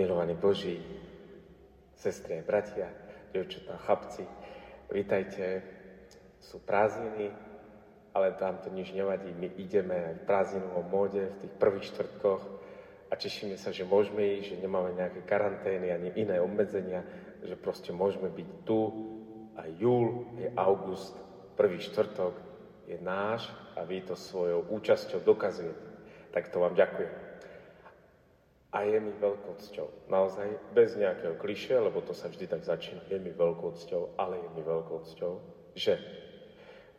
Milovaní Boží, sestry a bratia, devčatá, chlapci, vítajte. Sú prázdniny, ale tam to nič nevadí. My ideme aj prázdninovom móde v tých prvých štvrtkoch a tešíme sa, že môžeme ísť, že nemáme nejaké karantény ani iné obmedzenia, že proste môžeme byť tu. A júl je august, prvý štvrtok je náš a vy to svojou účasťou dokazujete. Tak to vám ďakujem. A je mi veľkou cťou, naozaj bez nejakého kliše, lebo to sa vždy tak začína, je mi veľkou cťou, ale je mi veľkou cťou, že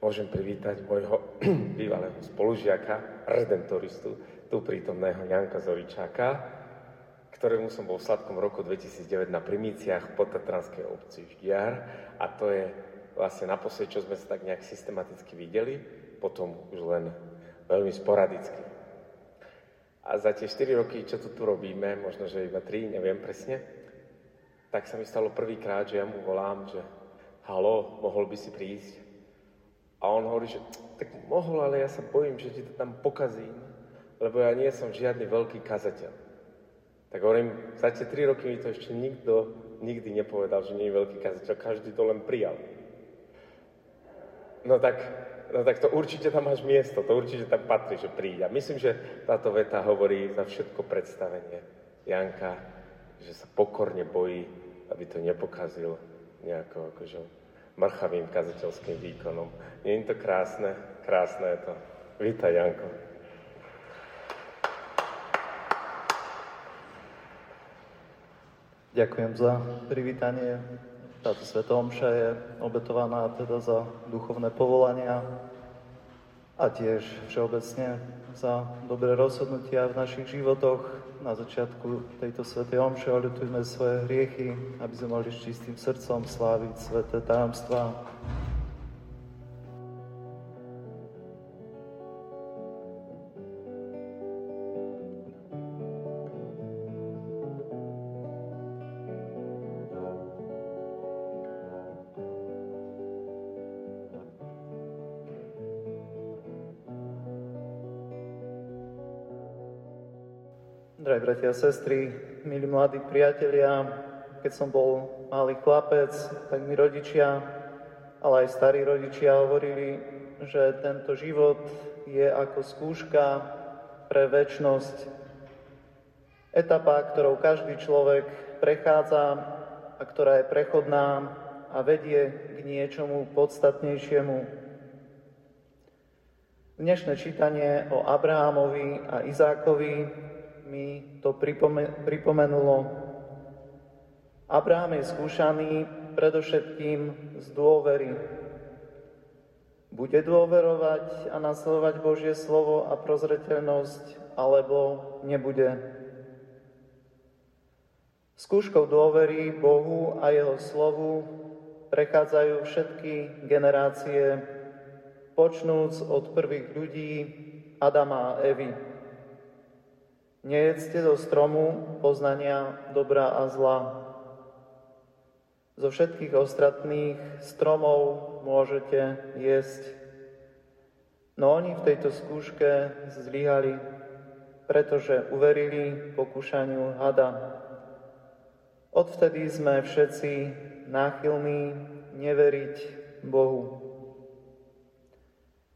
môžem privítať môjho bývalého spolužiaka, redentoristu, tu prítomného Janka Zoričáka, ktorému som bol v sladkom roku 2009 na primíciách v podtatranskej obci Ždiar a to je vlastne naposled, čo sme sa tak nejak systematicky videli, potom už len veľmi sporadicky. A za tie 4 roky, čo tu, tu robíme, možno, že iba 3, neviem presne, tak sa mi stalo prvýkrát, že ja mu volám, že halo, mohol by si prísť. A on hovorí, že tak mohol, ale ja sa bojím, že ti to tam pokazím, lebo ja nie som žiadny veľký kazateľ. Tak hovorím, za tie 3 roky mi to ešte nikto nikdy nepovedal, že nie je veľký kazateľ, každý to len prijal. No tak no tak to určite tam máš miesto, to určite tam patrí, že príď. A myslím, že táto veta hovorí za všetko predstavenie Janka, že sa pokorne bojí, aby to nepokazil nejako akože mrchavým kazateľským výkonom. Nie je to krásne? Krásne je to. Vítaj, Janko. Ďakujem za privítanie. Táto Sveta Omša je obetovaná teda za duchovné povolania a tiež všeobecne za dobré rozhodnutia v našich životoch. Na začiatku tejto Svetej Omše oľutujme svoje hriechy, aby sme mohli s čistým srdcom sláviť sveté tajomstvá. Drahí bratia a sestry, milí mladí priatelia, keď som bol malý chlapec, tak mi rodičia, ale aj starí rodičia hovorili, že tento život je ako skúška pre väčnosť. Etapa, ktorou každý človek prechádza a ktorá je prechodná a vedie k niečomu podstatnejšiemu. Dnešné čítanie o Abrahamovi a Izákovi mi to pripomenulo. Abraham je skúšaný predovšetkým z dôvery. Bude dôverovať a nasledovať Božie slovo a prozreteľnosť, alebo nebude. Skúškou dôvery Bohu a Jeho slovu prechádzajú všetky generácie, počnúc od prvých ľudí Adama a Evy. Nejedzte zo stromu poznania dobra a zla. Zo všetkých ostatných stromov môžete jesť. No oni v tejto skúške zlyhali, pretože uverili pokúšaniu hada. Odvtedy sme všetci náchylní neveriť Bohu.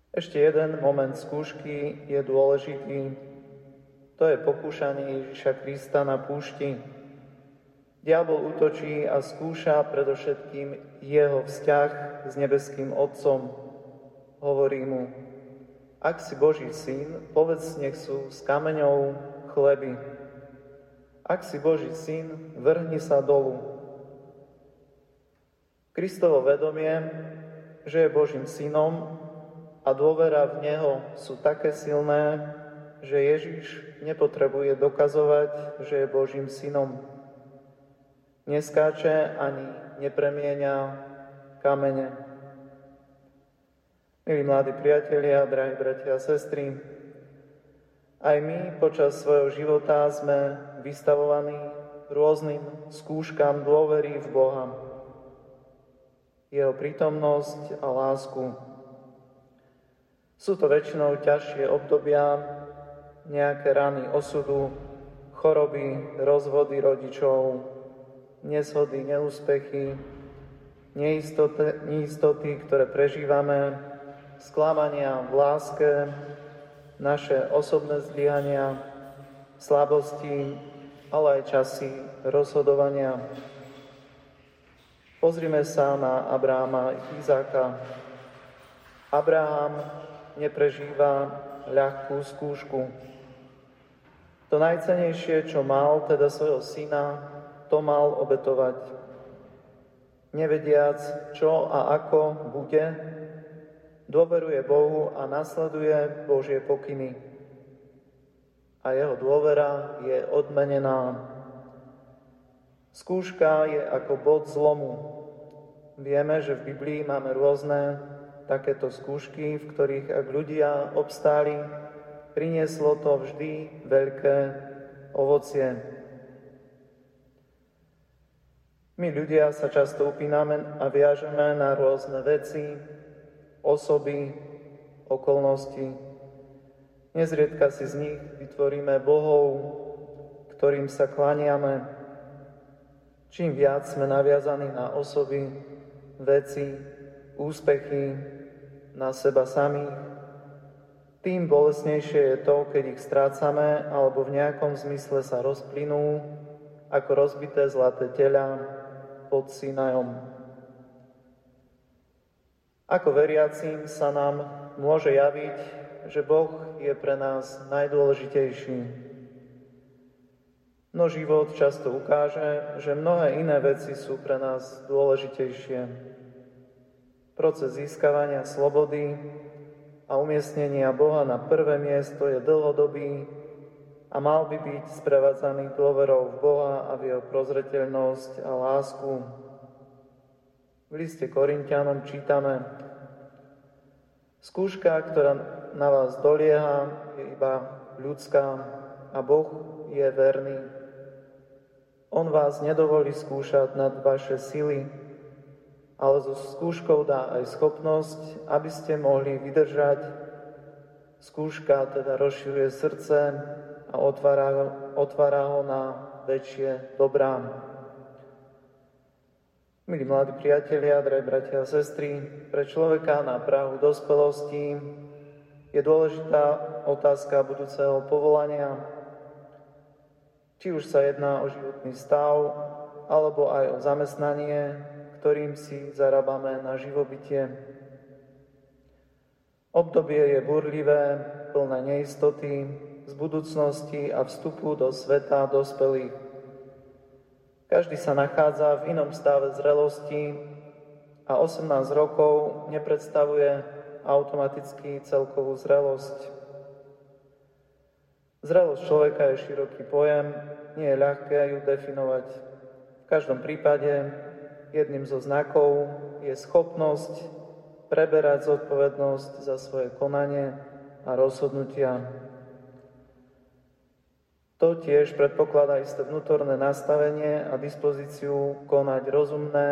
Ešte jeden moment skúšky je dôležitý to je pokúšanie Ježiša Krista na púšti. Diabol útočí a skúša predovšetkým jeho vzťah s nebeským Otcom. Hovorí mu, ak si Boží syn, povedz, nech sú s kameňou chleby. Ak si Boží syn, vrhni sa dolu. Kristovo vedomie, že je Božím synom a dôvera v Neho sú také silné, že Ježiš nepotrebuje dokazovať, že je Božím synom. Neskáče ani nepremienia kamene. Milí mladí priatelia, drahí bratia a sestry, aj my počas svojho života sme vystavovaní rôznym skúškam dôvery v Boha, Jeho prítomnosť a lásku. Sú to väčšinou ťažšie obdobia, nejaké rany osudu, choroby, rozvody rodičov, neshody, neúspechy, neistoty, neistoty, ktoré prežívame, sklamania v láske, naše osobné zlyhania, slabosti, ale aj časy rozhodovania. Pozrime sa na Abráma Izáka. Abraham neprežíva ľahkú skúšku. To najcenejšie, čo mal, teda svojho syna, to mal obetovať. Nevediac, čo a ako bude, dôveruje Bohu a nasleduje Božie pokyny. A jeho dôvera je odmenená. Skúška je ako bod zlomu. Vieme, že v Biblii máme rôzne takéto skúšky, v ktorých ak ľudia obstáli, prinieslo to vždy veľké ovocie. My ľudia sa často upíname a viažeme na rôzne veci, osoby, okolnosti. Nezriedka si z nich vytvoríme bohov, ktorým sa klaniame. Čím viac sme naviazaní na osoby, veci, úspechy, na seba samých, tým bolesnejšie je to, keď ich strácame alebo v nejakom zmysle sa rozplynú ako rozbité zlaté tela pod Sinajom. Ako veriacím sa nám môže javiť, že Boh je pre nás najdôležitejší. No život často ukáže, že mnohé iné veci sú pre nás dôležitejšie. Proces získavania slobody, a umiestnenia Boha na prvé miesto je dlhodobý a mal by byť sprevádzaný dôverou v Boha a v jeho prozreteľnosť a lásku. V liste Korintianom čítame, skúška, ktorá na vás dolieha, je iba ľudská a Boh je verný. On vás nedovolí skúšať nad vaše sily, ale so skúškou dá aj schopnosť, aby ste mohli vydržať. Skúška teda rozširuje srdce a otvára, otvára ho na väčšie dobrá. Milí mladí priatelia, drahí bratia a sestry, pre človeka na prahu dospelosti je dôležitá otázka budúceho povolania. Či už sa jedná o životný stav, alebo aj o zamestnanie, ktorým si zarábame na živobytie. Obdobie je burlivé, plné neistoty, z budúcnosti a vstupu do sveta dospelých. Každý sa nachádza v inom stave zrelosti a 18 rokov nepredstavuje automaticky celkovú zrelosť. Zrelosť človeka je široký pojem, nie je ľahké ju definovať. V každom prípade jedným zo znakov je schopnosť preberať zodpovednosť za svoje konanie a rozhodnutia. To tiež predpokladá isté vnútorné nastavenie a dispozíciu konať rozumné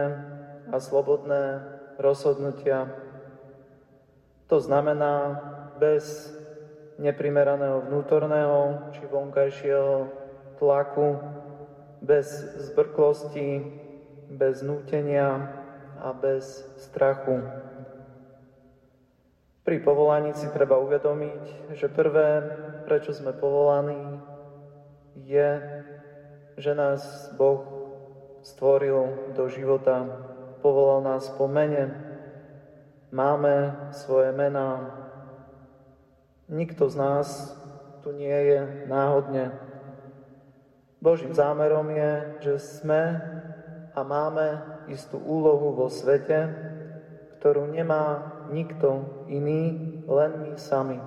a slobodné rozhodnutia. To znamená bez neprimeraného vnútorného či vonkajšieho tlaku, bez zbrklosti, bez nútenia a bez strachu. Pri povolaní si treba uvedomiť, že prvé, prečo sme povolaní, je, že nás Boh stvoril do života, povolal nás po mene, máme svoje mená. Nikto z nás tu nie je náhodne. Božím zámerom je, že sme a máme istú úlohu vo svete, ktorú nemá nikto iný, len my sami.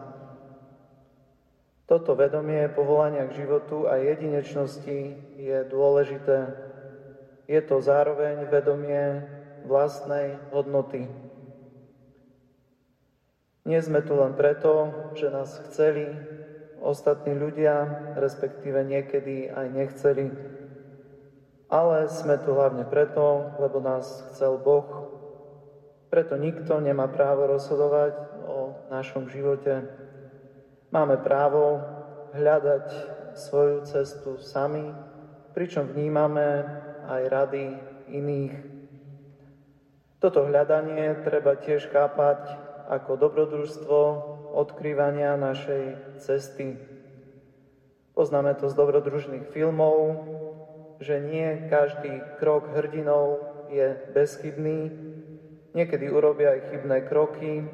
Toto vedomie povolania k životu a jedinečnosti je dôležité. Je to zároveň vedomie vlastnej hodnoty. Nie sme tu len preto, že nás chceli ostatní ľudia, respektíve niekedy aj nechceli, ale sme tu hlavne preto, lebo nás chcel Boh. Preto nikto nemá právo rozhodovať o našom živote. Máme právo hľadať svoju cestu sami, pričom vnímame aj rady iných. Toto hľadanie treba tiež chápať ako dobrodružstvo odkrývania našej cesty. Poznáme to z dobrodružných filmov, že nie každý krok hrdinov je bezchybný, niekedy urobia aj chybné kroky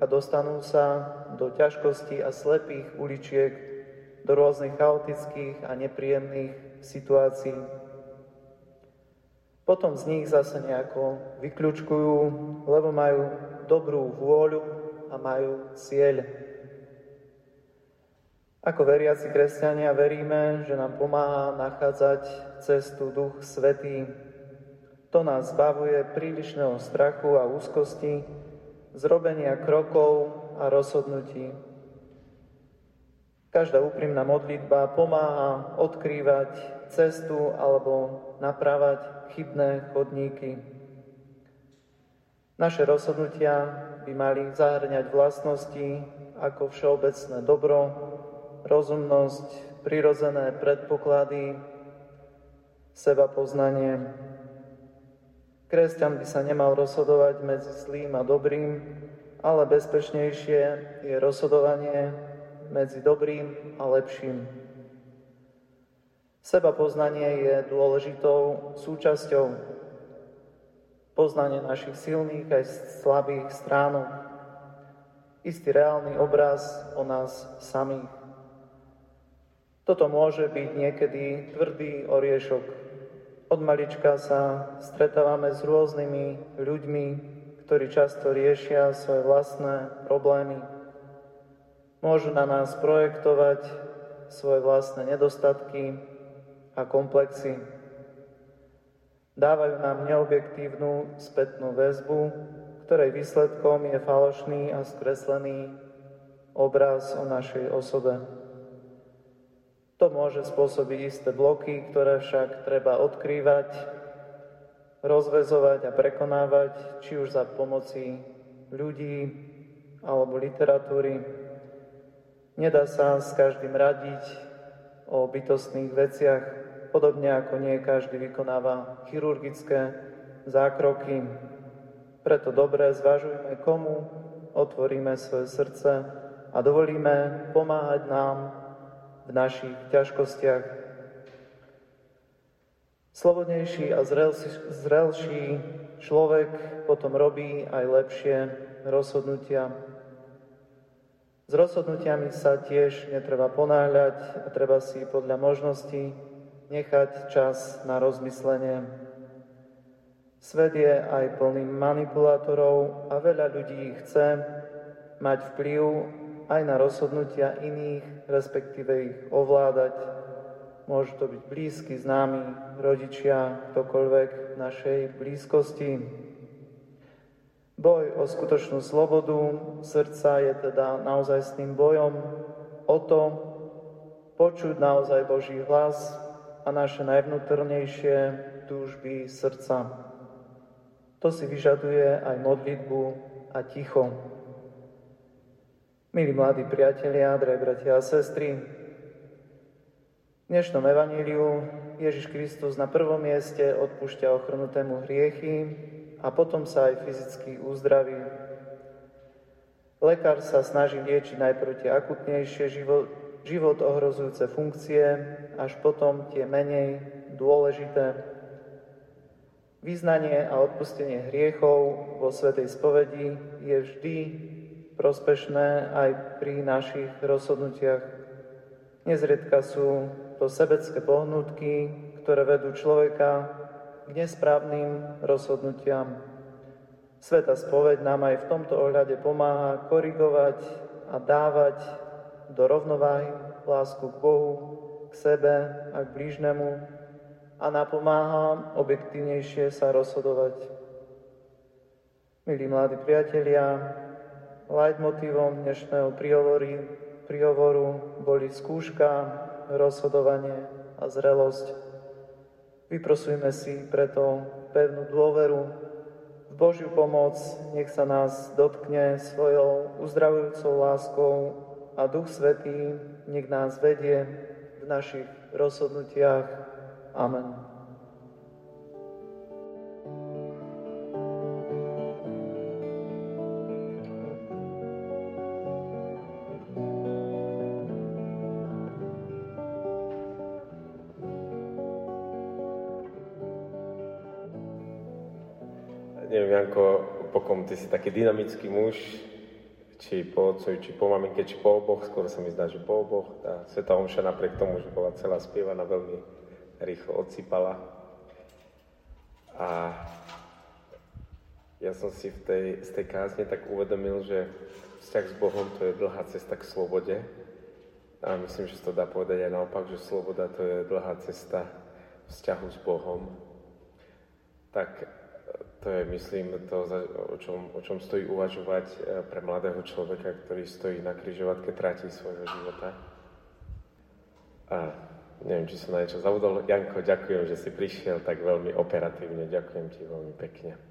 a dostanú sa do ťažkostí a slepých uličiek, do rôznych chaotických a nepríjemných situácií. Potom z nich zase nejako vyklúčkujú, lebo majú dobrú vôľu a majú cieľ. Ako veriaci kresťania veríme, že nám pomáha nachádzať cestu Duch Svetý. To nás zbavuje prílišného strachu a úzkosti, zrobenia krokov a rozhodnutí. Každá úprimná modlitba pomáha odkrývať cestu alebo napravať chybné chodníky. Naše rozhodnutia by mali zahrňať vlastnosti ako všeobecné dobro, rozumnosť, prirodzené predpoklady, seba poznanie. Kresťan by sa nemal rozhodovať medzi zlým a dobrým, ale bezpečnejšie je rozhodovanie medzi dobrým a lepším. Seba poznanie je dôležitou súčasťou poznanie našich silných aj slabých stránok, istý reálny obraz o nás samých. Toto môže byť niekedy tvrdý oriešok. Od malička sa stretávame s rôznymi ľuďmi, ktorí často riešia svoje vlastné problémy. Môžu na nás projektovať svoje vlastné nedostatky a komplexy. Dávajú nám neobjektívnu spätnú väzbu, ktorej výsledkom je falošný a skreslený obraz o našej osobe. To môže spôsobiť isté bloky, ktoré však treba odkrývať rozvezovať a prekonávať, či už za pomoci ľudí alebo literatúry. Nedá sa s každým radiť o bytostných veciach, podobne ako nie každý vykonáva chirurgické zákroky. Preto dobre zvažujme, komu otvoríme svoje srdce a dovolíme pomáhať nám v našich ťažkostiach Slobodnejší a zrelší človek potom robí aj lepšie rozhodnutia. S rozhodnutiami sa tiež netreba ponáhľať a treba si podľa možností nechať čas na rozmyslenie. Svet je aj plný manipulátorov a veľa ľudí chce mať vplyv aj na rozhodnutia iných, respektíve ich ovládať. Môžu to byť blízky, známi, rodičia, ktokoľvek v našej blízkosti. Boj o skutočnú slobodu srdca je teda naozaj s tým bojom o to počuť naozaj Boží hlas a naše najvnútornejšie túžby srdca. To si vyžaduje aj modlitbu a ticho. Milí mladí priatelia, drahí bratia a sestry, v dnešnom evaníliu Ježiš Kristus na prvom mieste odpúšťa ochrnutému hriechy a potom sa aj fyzicky uzdraví. Lekár sa snaží liečiť najprv tie akutnejšie život, život ohrozujúce funkcie, až potom tie menej dôležité. Význanie a odpustenie hriechov vo Svetej spovedi je vždy prospešné aj pri našich rozhodnutiach. Nezriedka sú to sebecké pohnutky, ktoré vedú človeka k nesprávnym rozhodnutiam. Sveta spoveď nám aj v tomto ohľade pomáha korigovať a dávať do rovnováhy lásku k Bohu, k sebe a k blížnemu a napomáha objektívnejšie sa rozhodovať. Milí mladí priatelia, leitmotívom dnešného príhovoru boli skúška, rozhodovanie a zrelosť. Vyprosujme si preto pevnú dôveru v Božiu pomoc, nech sa nás dotkne svojou uzdravujúcou láskou a Duch Svetý nech nás vedie v našich rozhodnutiach. Amen. Janko, pokom ty si taký dynamický muž, či po otcovi, či po maminke, či po oboch, skôr sa mi zdá, že po oboch. Tá Sveta Omša napriek tomu, že bola celá spievaná, veľmi rýchlo odsypala. A ja som si v tej, z tej kázne tak uvedomil, že vzťah s Bohom to je dlhá cesta k slobode. A myslím, že to dá povedať aj naopak, že sloboda to je dlhá cesta vzťahu s Bohom. Tak to je, myslím, to, o čom, o čom stojí uvažovať e, pre mladého človeka, ktorý stojí na kryžovatke tratí svojho života. A neviem, či som na niečo zavodol. Janko, ďakujem, že si prišiel tak veľmi operatívne. Ďakujem ti veľmi pekne.